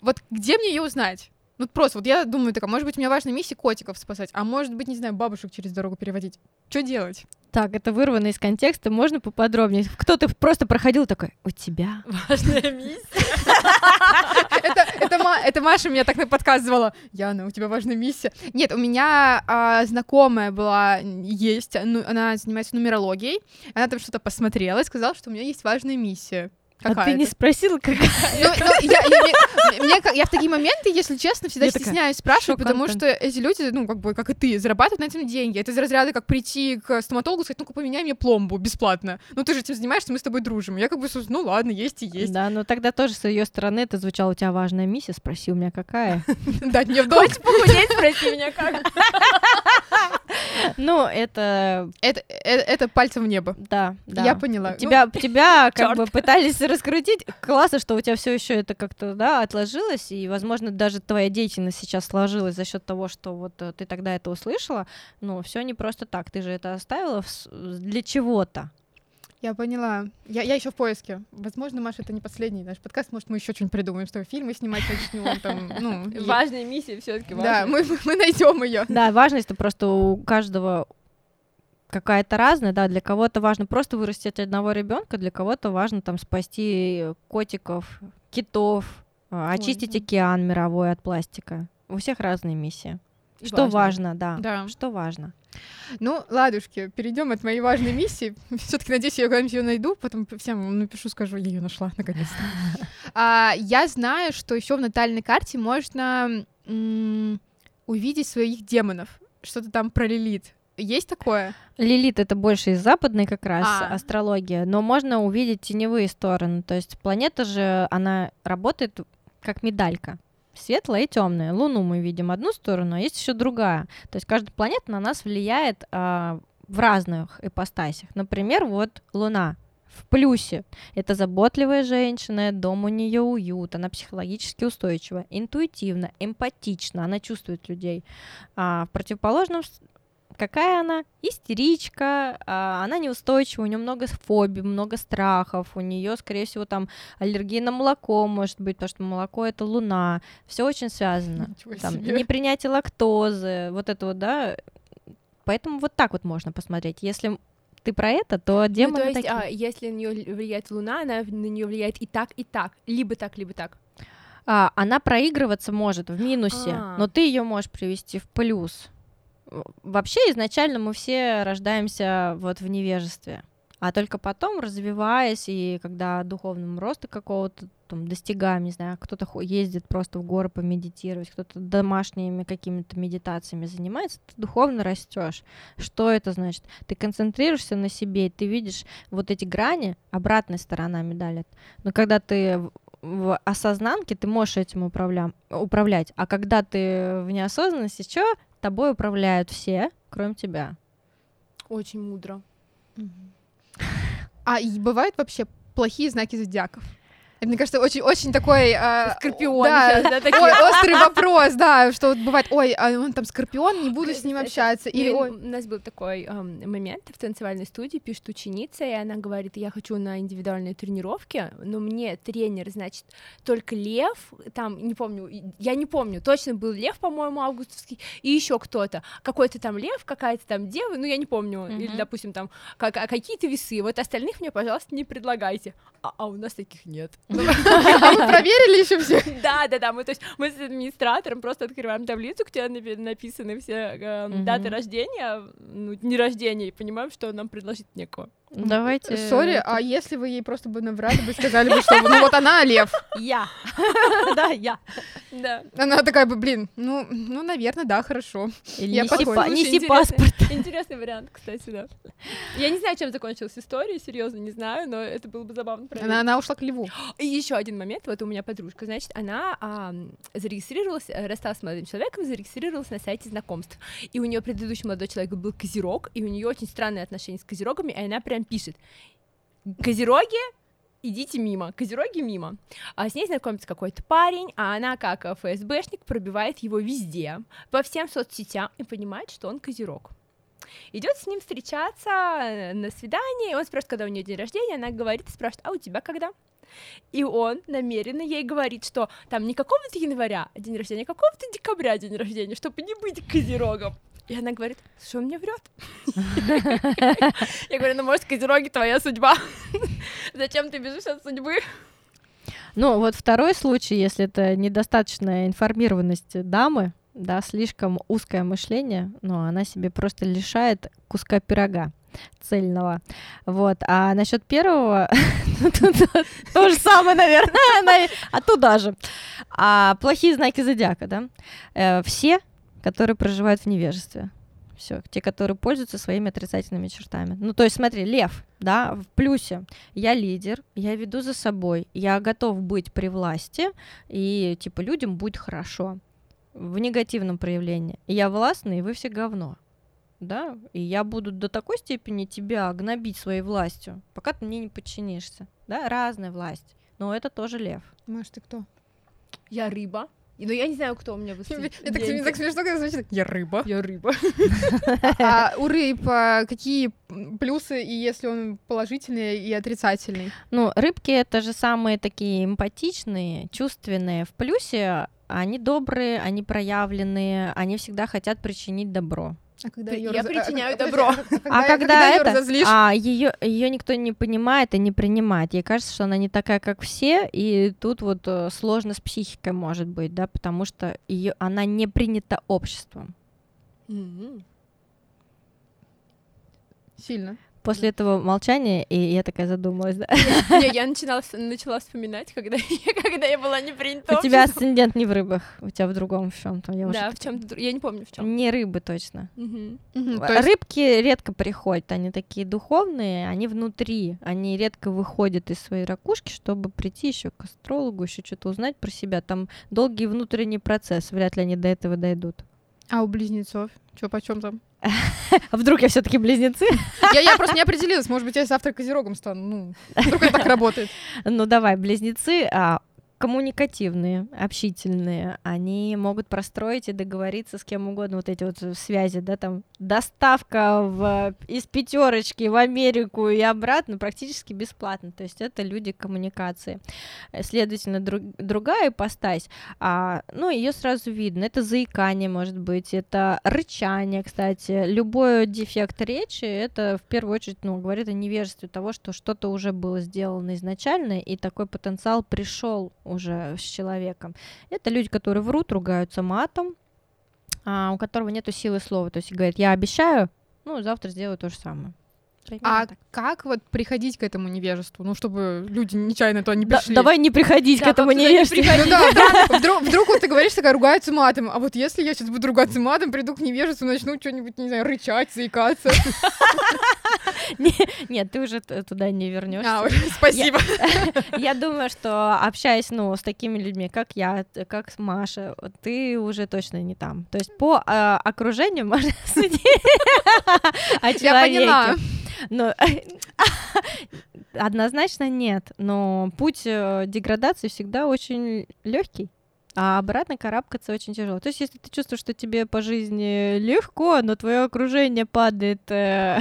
Вот где мне ее узнать? Ну просто вот я думаю, такая, может быть, у меня важная миссия котиков спасать, а может быть, не знаю, бабушек через дорогу переводить. Что делать? Так, это вырвано из контекста, можно поподробнее? Кто-то просто проходил такой, у тебя? Важная миссия. Это, это, Ма- это Маша меня так на подсказывала. Яна, у тебя важная миссия. Нет, у меня а, знакомая была, есть, ну, она занимается нумерологией. Она там что-то посмотрела и сказала, что у меня есть важная миссия. А ты не спросила, как? Ну, ну, я, я- мне- мне как- я в такие моменты, если честно, всегда Я такая, стесняюсь спрашивать, потому что эти люди, ну, как бы, как и ты, зарабатывают на этом деньги. Это из разряда, как прийти к стоматологу и сказать, ну-ка, поменяй мне пломбу бесплатно. Ну, ты же этим занимаешься, мы с тобой дружим. Я как бы, ну, ладно, есть и есть. Да, но тогда тоже с ее стороны это звучало, у тебя важная миссия, спроси у меня какая. Дать мне в долг. Хочешь похудеть, спроси меня как. Ну, это, Это, э- это пальцем в небо. да, да. Я поняла. Ну, Тебя, тебя как бы пытались раскрутить. Классно, что у тебя все еще это как-то, да, отложилось, и, возможно, даже твоя деятельность сейчас сложилась за счет того, что вот э, ты тогда это услышала. Но все не просто так. Ты же это оставила для чего-то. Я поняла. Я, я еще в поиске. Возможно, Маша, это не последний наш подкаст. Может, мы еще что-нибудь придумаем, что фильмы снимать начнем. Там, ну, и- Важная миссия все-таки Да, мы, мы найдем ее. Да, важность это просто у каждого какая-то разная, да, для кого-то важно просто вырастить одного ребенка, для кого-то важно там спасти котиков, китов, а, очистить да. океан мировой от пластика. У всех разные миссии. Что важно, да. Да. Что важно. Ну, ладушки, перейдем от моей важной миссии. Все-таки надеюсь, я когда-нибудь ее найду, потом всем напишу, скажу, я ее нашла наконец-то. А, я знаю, что еще в натальной карте можно м, увидеть своих демонов. Что-то там про Лилит. Есть такое? Лилит это больше из западной как раз А. астрология, но можно увидеть теневые стороны. То есть планета же, она работает как медалька. Светлая и темная. Луну мы видим одну сторону, а есть еще другая. То есть каждая планета на нас влияет а, в разных ипостасях. Например, вот Луна в плюсе. Это заботливая женщина, дом у нее уют, она психологически устойчива, интуитивна, эмпатична, она чувствует людей. А в противоположном какая она? Истеричка, а, она неустойчива, у нее много фобий, много страхов, у нее, скорее всего, там аллергия на молоко, может быть, потому что молоко это луна, все очень связано. Там, непринятие лактозы, вот это вот, да. Поэтому вот так вот можно посмотреть. Если ты про это, то Ну, демоны то есть, такие. а, если на нее влияет Луна, она на нее влияет и так, и так. Либо так, либо так. А, она проигрываться может в минусе, А. но ты ее можешь привести в плюс. Вообще изначально мы все рождаемся вот в невежестве, а только потом, развиваясь и когда духовным роста какого-то там достигаем, не знаю, кто-то ездит просто в горы помедитировать, кто-то домашними какими-то медитациями занимается, ты духовно растешь. Что это значит? Ты концентрируешься на себе, и ты видишь вот эти грани, обратная сторона медали. Но когда ты в осознанке, ты можешь этим управля- управлять, а когда ты в неосознанности, что? Тобой управляют все, кроме тебя. Очень мудро. А бывают вообще плохие знаки зодиаков? Это, мне кажется, очень-очень такой... а, Скорпионы да, щас, да, такие. ой, острый вопрос, да, что вот бывает, ой, а он там скорпион, не буду с ним общаться. Или, ой, У нас был такой эм, момент в танцевальной студии, пишет ученица, и она говорит, я хочу на индивидуальные тренировки, но мне тренер, значит, только Лев, там, не помню, я не помню, точно был Лев, по-моему, августовский, и еще кто-то, какой-то там Лев, какая-то там дева, ну, я не помню, или, Мгм. допустим, там, как, а какие-то весы, вот остальных мне, пожалуйста, не предлагайте, а, а у нас таких нет. А вы проверили еще все? Да, да, да. Мы, то есть, мы с администратором просто открываем таблицу, где напи- написаны все э, Мгм. даты рождения, ну, дни рождения, и понимаем, что нам предложить некого. Давайте... Сори, а если вы ей просто бы наврали бы, сказали бы, что ну вот она лев. Я. Да, я. Да. Она такая бы, блин, ну, ну, наверное, да, хорошо. Или Я неси, паспорт. Интересный вариант, кстати, да. Я не знаю, чем закончилась история, серьезно, не знаю, но это было бы забавно. Она, она ушла к льву. И еще один момент, вот у меня подружка, значит, она а, зарегистрировалась, э, рассталась с молодым человеком, зарегистрировалась на сайте знакомств. И у нее предыдущий молодой человек был козерог, и у нее очень странные отношения с козерогами, и она прям пишет, козероги, идите мимо, козероги мимо. А с ней знакомится какой-то парень, а она, как ФСБшник, пробивает его везде, по всем соцсетям, и понимает, что он козерог. Идет с ним встречаться э, на свидание, и он спрашивает, когда у нее день рождения, она говорит, спрашивает, а у тебя когда? И он намеренно ей говорит, что там не какого-то января день рождения, а какого-то декабря день рождения, чтобы не быть козерогом. И она говорит, что он мне врет? Я говорю, ну может, козероги твоя судьба? Зачем ты бежишь от судьбы? Ну, вот второй случай, если это недостаточная информированность дамы, да, слишком узкое мышление, но она себе просто лишает куска пирога цельного. Вот. А насчет первого, ну, то же самое, наверное, а туда же. Плохие знаки зодиака, да? Э, Все, которые проживают в невежестве. Все, те, которые пользуются своими отрицательными чертами. Ну, то есть, смотри, лев, да, в плюсе. Я лидер, я веду за собой, я готов быть при власти, и, типа, людям будет хорошо. В негативном проявлении. Я властный, и вы все говно. Да, и я буду до такой степени тебя гнобить своей властью, пока ты мне не подчинишься. Да, разная власть. Но это тоже лев. Маш, ты кто? Я рыба. Но я не знаю, кто у меня в Мне так, мне так смешно, когда звучит. Я рыба. Я рыба. А у рыб а, какие плюсы, и если он положительный и отрицательный? Ну, рыбки это же самые такие эмпатичные, чувственные. В плюсе они добрые, они проявленные, они всегда хотят причинить добро. А когда Ты- её я раз- причиняю подожди, добро. а А когда, её это, разозлишь? а ее ее никто не понимает и не принимает. Ей кажется, что она не такая, как все, и тут вот э, сложно с психикой может быть, да, потому что ее она не принята обществом. Сильно. После этого молчания, и я такая задумалась, да. Не, я начинала, начала вспоминать, когда я, когда я была не принята У тебя асцендент не в рыбах, у тебя в другом в чем-то. Да, в чем то я не помню в чем. Не рыбы точно. Мгм, то есть- Рыбки редко приходят, они такие духовные, они внутри, они редко выходят из своей ракушки, чтобы прийти еще к астрологу, еще что-то узнать про себя. Там долгий внутренний процесс, вряд ли они до этого дойдут. А у близнецов? Чё, почем там? А вдруг я все-таки близнецы? Я, я просто не определилась. Может быть, я завтра козерогом стану. Ну, вдруг это так работает. Ну давай, близнецы, а, коммуникативные, общительные, они могут простроить и договориться с кем угодно, вот эти вот связи, да, там доставка в, из пятерочки в Америку и обратно практически бесплатно, то есть это люди коммуникации. Следовательно, друг, другая ипостась, а, ну, ее сразу видно, это заикание, может быть, это рычание, кстати, любой дефект речи, это в первую очередь, ну, говорит о невежестве того, что что-то уже было сделано изначально, и такой потенциал пришел уже с человеком. Это люди, которые врут, ругаются матом, а, у которого нету силы слова. То есть говорит, я обещаю, ну, завтра сделаю то же самое. Примерно а так. как вот приходить к этому невежеству? Ну, чтобы люди нечаянно то не пришли. Да, давай не приходить да, к этому невежеству. Не ну, да, вдруг, вдруг, вдруг вот ты говоришь, такая, ругаются матом. А вот если я сейчас буду ругаться матом, приду к невежеству, начну что-нибудь, не знаю, рычать, заикаться. Нет, ты уже туда не вернешься. А, спасибо. Я думаю, что общаясь, ну, с такими людьми, как я, как Маша, ты уже точно не там. То есть по а, окружению можно судить о человеке. Я поняла. Но однозначно нет. Но путь э, деградации всегда очень легкий. А обратно карабкаться очень тяжело. То есть, если ты чувствуешь, что тебе по жизни легко, но твое окружение падает э,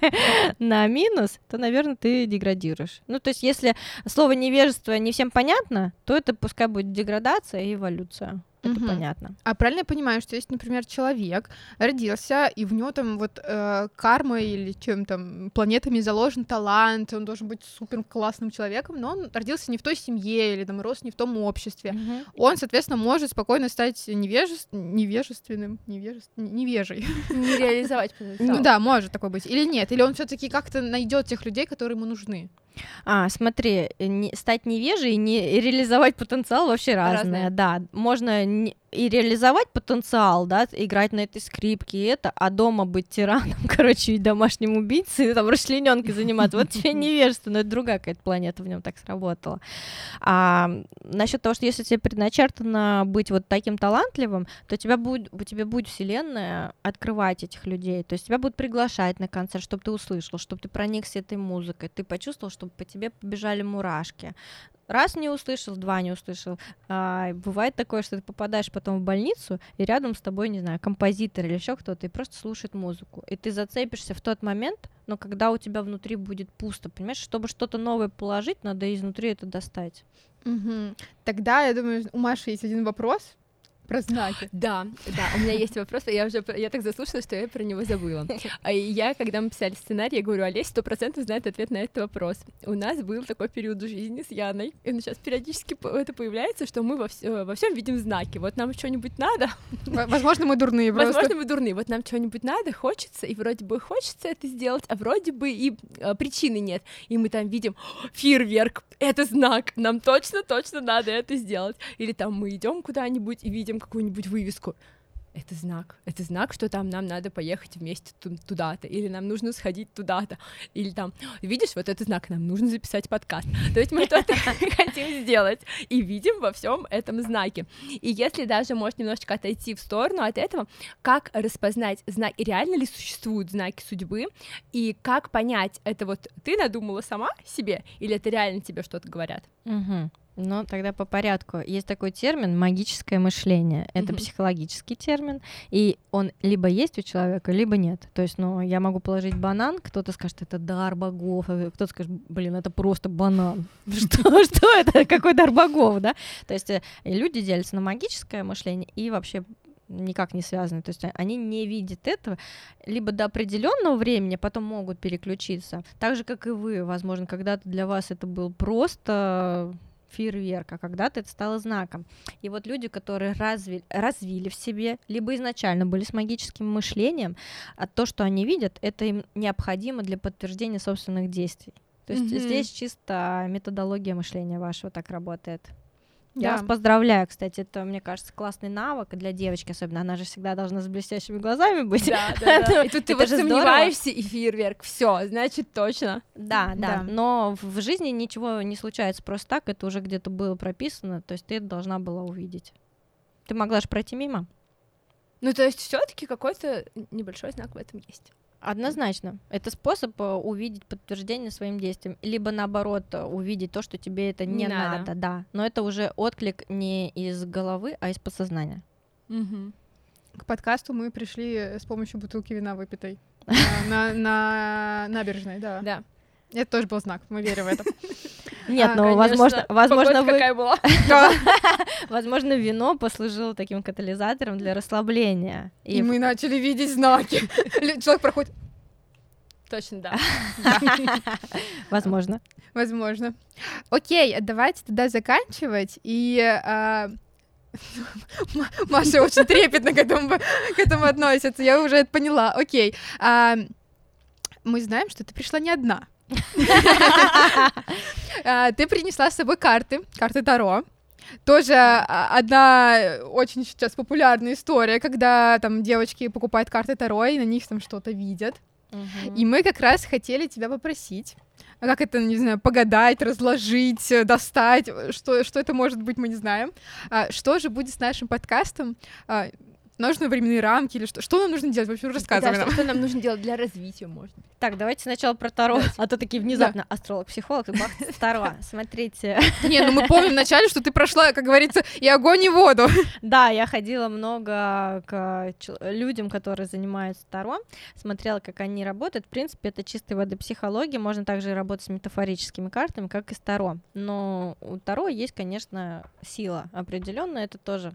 на минус, то, наверное, ты деградируешь. Ну, то есть, если слово невежество не всем понятно, то это пускай будет деградация и эволюция. Это угу. понятно. А правильно я понимаю, что есть, например, человек родился, и в него там вот э, карма или чем там планетами заложен талант, он должен быть супер классным человеком, но он родился не в той семье или там рос не в том обществе. Угу. Он, соответственно, может спокойно стать невежеств... невежественным, невежеств... невежей. Не реализовать потенциал. Ну да, может такое быть. Или нет, или он все-таки как-то найдет тех людей, которые ему нужны. А, смотри, не, стать невежей и не реализовать потенциал вообще разное. разное. Да, можно не, и реализовать потенциал, да, играть на этой скрипке и это, а дома быть тираном, короче, и домашним убийцей, и там расчлененкой заниматься. Вот тебе невежество, но это другая какая-то планета в нем так сработала. А насчет того, что если тебе предначертано быть вот таким талантливым, то тебя будет, тебе будет вселенная открывать этих людей, то есть тебя будут приглашать на концерт, чтобы ты услышал, чтобы ты проникся этой музыкой, ты почувствовал, чтобы по тебе побежали мурашки раз не услышал, два не услышал. А, бывает такое, что ты попадаешь потом в больницу, и рядом с тобой, не знаю, композитор или еще кто-то, и просто слушает музыку. И ты зацепишься в тот момент, но когда у тебя внутри будет пусто, понимаешь, чтобы что-то новое положить, надо изнутри это достать. Угу. Тогда, я думаю, у Маши есть один вопрос, про знаки. Да, да, у меня есть вопрос, я уже, я так заслушала, что я про него забыла. А я, когда мы писали сценарий, я говорю, Олесь сто процентов знает ответ на этот вопрос. У нас был такой период в жизни с Яной, и сейчас периодически это появляется, что мы во, вс- во всем видим знаки. Вот нам что-нибудь надо. Возможно, мы дурные просто. Возможно, мы дурные. Вот нам что-нибудь надо, хочется, и вроде бы хочется это сделать, а вроде бы и а, причины нет. И мы там видим фейерверк, это знак, нам точно-точно надо это сделать. Или там мы идем куда-нибудь и видим какую-нибудь вывеску. Это знак. Это знак, что там нам надо поехать вместе туда-то, или нам нужно сходить туда-то, или там, видишь, вот этот знак, нам нужно записать подкаст. То есть мы что-то хотим сделать и видим во всем этом знаке. И если даже, может, немножечко отойти в сторону от этого, как распознать знаки, реально ли существуют знаки судьбы, и как понять, это вот ты надумала сама себе, или это реально тебе что-то говорят? Угу. Ну, тогда по порядку. Есть такой термин магическое мышление. Это mm-hmm. психологический термин, и он либо есть у человека, либо нет. То есть, ну, я могу положить банан, кто-то скажет, это дар богов, а кто-то скажет, блин, это просто банан. Что, что это? Какой дар богов, да? То есть э, люди делятся на магическое мышление и вообще никак не связаны. То есть они не видят этого либо до определенного времени, потом могут переключиться. Так же, как и вы, возможно, когда-то для вас это был просто фейерверк, а когда-то это стало знаком. И вот люди, которые развили, развили в себе, либо изначально были с магическим мышлением, а то, что они видят, это им необходимо для подтверждения собственных действий. То есть mm-hmm. здесь чисто методология мышления вашего так работает. Я да. вас поздравляю, кстати, это, мне кажется, классный навык для девочки, особенно она же всегда должна с блестящими глазами быть. Да, да, да. И тут ты вот сомневаешься, и фейерверк, все, значит, точно. Да, да, но в жизни ничего не случается просто так, это уже где-то было прописано, то есть ты это должна была увидеть. Ты могла же пройти мимо. Ну, то есть все таки какой-то небольшой знак в этом есть. Однозначно. Это способ э, увидеть подтверждение своим действиям, либо наоборот э, увидеть то, что тебе это не, Не надо. надо. да. Но это уже отклик не из головы, а из подсознания. К подкасту мы пришли с помощью бутылки вина выпитой. А, На, на набережной, да. Да. Это тоже был знак, мы верим в это. Нет, А, ну Конечно, возможно, возможно, вы, какая была. возможно, вино послужило таким катализатором для расслабления. И мы начали видеть знаки. Человек проходит, Точно, да. возможно. возможно. Окей, давайте тогда заканчивать. И а, Маша очень трепетно к этому, к этому относится, я уже это поняла. Окей. А, Мы знаем, что ты пришла не одна. А, Ты принесла с собой карты, карты Таро. Тоже а, одна очень сейчас популярная история, когда там девочки покупают карты Таро и на них там что-то видят. И мы как раз хотели тебя попросить, а как это, не знаю, погадать, разложить, э, достать, что, что это может быть, мы не знаем. А, что же будет с нашим подкастом? А, нужны временные рамки или что? Что нам нужно делать? Вообще рассказывай Да, нам. что, что нам нужно делать для развития, может быть. Так, давайте сначала про Таро, Давайте. а то такие внезапно астролог, психолог, и бах, Таро. Смотрите, Не, ну мы помним вначале, что ты прошла, как говорится, и огонь, и воду. Да, я ходила много к людям, которые занимаются Таро, смотрела, как они работают. В принципе, это чистой воды психология. Можно также работать с метафорическими картами, как и с Таро. Но у Таро есть, конечно, сила определенная. Это тоже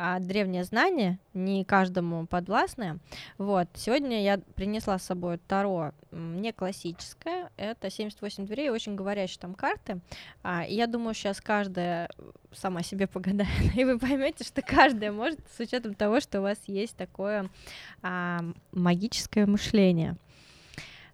а, древнее знание, не каждому подвластное. Вот. Сегодня я принесла с собой Таро не классическое. Это 78 дверей, очень говорящие там карты. А, и я думаю, сейчас каждая сама себе погадает, и вы поймете, что каждая может, с учетом того, что у вас есть такое а, магическое мышление.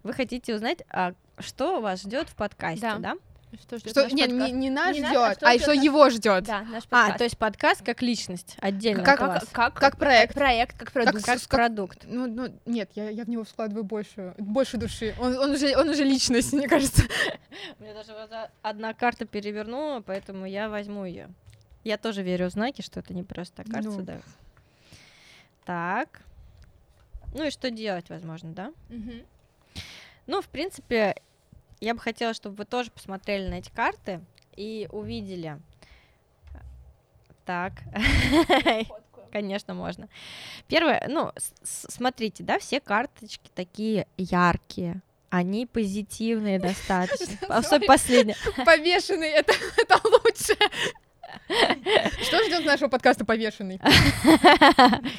Вы хотите узнать, а, что вас ждет в подкасте, Да. да? Что ждёт Что, наш нет, не, не нас Не нас, ждет, а что а что нас? его ждет. Да, наш А, подкаст. то есть подкаст как личность отдельно Как- как, вас. как, Как проект. проект, как продукт. как с- продукт. Ну, ну, нет, я, я в него вкладываю больше, больше души. Он, он, уже, он уже личность, мне кажется. У меня даже а- одна карта перевернула, поэтому я возьму ее. Я тоже верю в знаки, что это не просто так карта Ну. да. Так. Ну и что делать, возможно, да? Мгм. Ну, в принципе, я бы хотела, чтобы вы тоже посмотрели на эти карты и увидели. Так. Конечно, можно. Первое, ну, смотрите, да, все карточки такие яркие, они позитивные достаточно. Особенно последняя. Повешенный, это, это лучше. Что ждет нашего подкаста повешенный?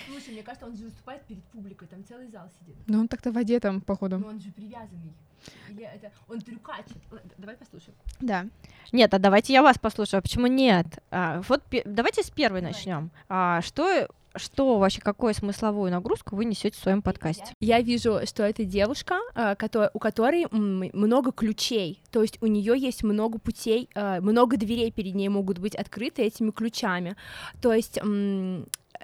Слушай, мне кажется, он же выступает перед публикой, там целый зал сидит. Ну, он так-то в воде там, походу. Но он же привязанный. Это он трюкач. Давай послушаем. Да. Нет, а давайте я вас послушаю. А почему нет? А, вот давайте с первой начнем. А, что, что вообще, какую смысловую нагрузку вы несете в своем подкасте? Я вижу, что это девушка, а, у которой много ключей, то есть у нее есть много путей, а, много дверей перед ней могут быть открыты этими ключами. То есть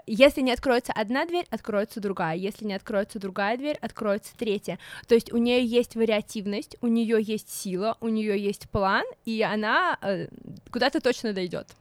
если не откроется одна дверь, откроется другая. Если не откроется другая дверь, откроется третья. То есть у нее есть вариативность, у нее есть сила, у нее есть план, и она э, куда-то точно дойдет.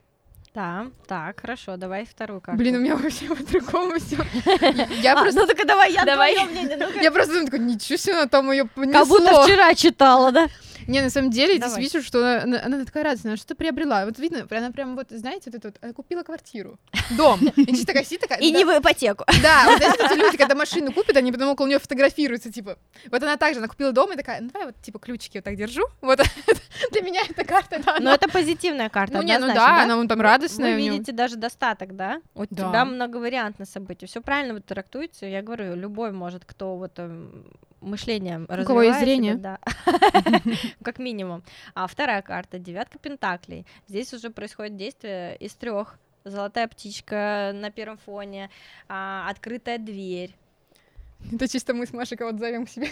Да, так, хорошо, давай вторую карту. Блин, у меня вообще по-другому все. Я А, просто... ну так давай я Давай. мнение, ну-ка. Я просто такой, ничего себе, там ее Как будто вчера читала, да? Не, на самом деле, Давай. здесь вижу, что она, она такая радостная, она что-то приобрела. Вот видно, она прям вот, знаете, вот это вот, она купила квартиру, дом. И чисто такая сидит такая... И да, не в ипотеку. Да, вот знаете, эти люди, когда машину купят, они потом около нее фотографируются, типа. Вот она также, она купила дом и такая, ну давай вот, типа, ключики вот так держу. Вот для меня эта карта, да, Но она- это позитивная карта, Ну не, ну да, она вон там радостная. Вы у видите даже достаток, да? У Да. тебя многовариантное событие. Все правильно вы трактуете. Я говорю, любой может, кто вот эм, мышлением У кого есть развивает зрение. да. как минимум. А вторая карта девятка пентаклей. Здесь уже происходит действие из трех. Золотая птичка на первом фоне, а, открытая дверь. Это чисто мы с Машей кого-то зовем к себе.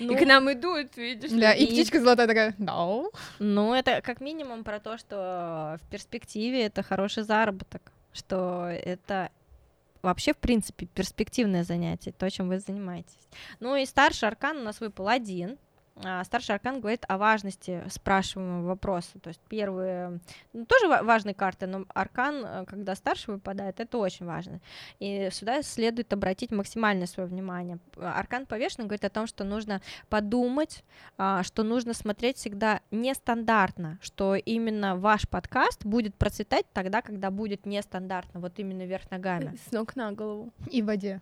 Ну, И к нам идут, видишь. Да, и и- птичка золотая такая, да. Ну, это как минимум про то, что в перспективе это хороший заработок, что это вообще, в принципе, перспективное занятие, то, чем вы занимаетесь. Ну и старший аркан у нас выпал один. А, старший аркан говорит о важности спрашиваемого вопроса. То есть первые, ну, тоже важные карты, но аркан, э, когда старший выпадает, это очень важно. И сюда следует обратить максимальное свое внимание. Аркан повешенный говорит о том, что нужно подумать, а, что нужно смотреть всегда нестандартно, что именно ваш подкаст будет процветать тогда, когда будет нестандартно, вот именно вверх ногами. С ног на голову. И в воде.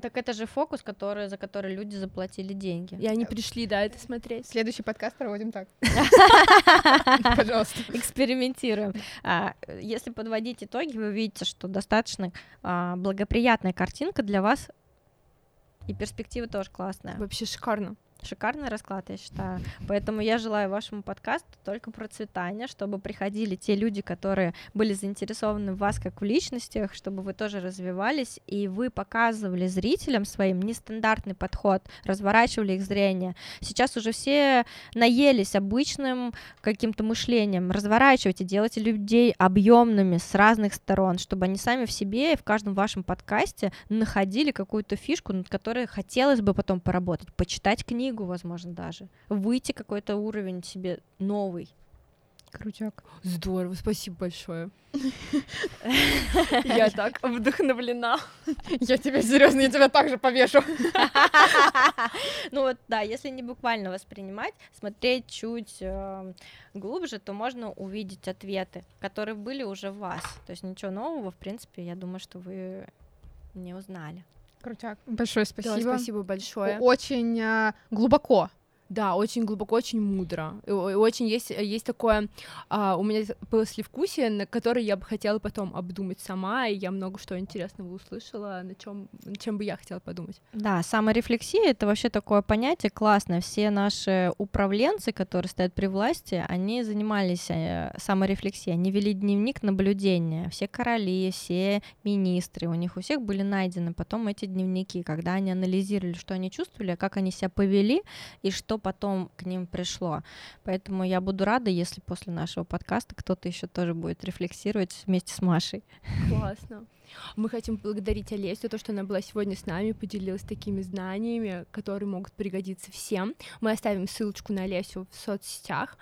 Так это же фокус, который, за который люди заплатили деньги. И они пришли, да, это смотреть. Следующий подкаст проводим так. Пожалуйста. Экспериментируем. А, если подводить итоги, вы видите, что достаточно а, благоприятная картинка для вас, и перспектива тоже классная. Вообще шикарно. Шикарный расклад, я считаю. Поэтому я желаю вашему подкасту только процветания, чтобы приходили те люди, которые были заинтересованы в вас как в личностях, чтобы вы тоже развивались, и вы показывали зрителям своим нестандартный подход, разворачивали их зрение. Сейчас уже все наелись обычным каким-то мышлением. Разворачивайте, делайте людей объемными с разных сторон, чтобы они сами в себе и в каждом вашем подкасте находили какую-то фишку, над которой хотелось бы потом поработать, почитать книги, книгу, возможно, даже. Выйти какой-то уровень себе новый. Крутяк. Здорово, спасибо большое. Я так вдохновлена. Я тебя серьезно, я тебя также повешу. Ну вот, да, если не буквально воспринимать, смотреть чуть э, глубже, то можно увидеть ответы, которые были уже в вас. То есть ничего нового, в принципе, я думаю, что вы не узнали. Крутяк. Большое спасибо. Да, спасибо большое. Очень э, глубоко да, очень глубоко, очень мудро. Очень есть, есть такое... А, у меня послевкусие, на которое я бы хотела потом обдумать сама, и я много что интересного услышала, на чем, на чем бы я хотела подумать. Да, саморефлексия — это вообще такое понятие классное. Все наши управленцы, которые стоят при власти, они занимались э, саморефлексией, они вели дневник наблюдения. Все короли, все министры, у них у всех были найдены потом эти дневники, когда они анализировали, что они чувствовали, как они себя повели, и что потом к ним пришло. Поэтому я буду рада, если после нашего подкаста кто-то еще тоже будет рефлексировать вместе с Машей. Классно. Мы хотим благодарить Олесю за то, что она была сегодня с нами, поделилась такими знаниями, которые могут пригодиться всем. Мы оставим ссылочку на Олесю в соцсетях.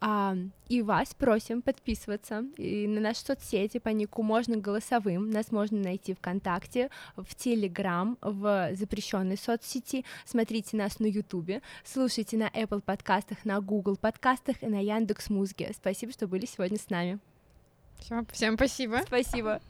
А, и вас просим подписываться и на наши соцсети по нику можно голосовым. Нас можно найти ВКонтакте, в Телеграм, в запрещенной соцсети. Смотрите нас на Ютубе, слушайте на Apple подкастах, на Google подкастах и на Яндекс Музыке. Спасибо, что были сегодня с нами. Все, всем спасибо. Спасибо.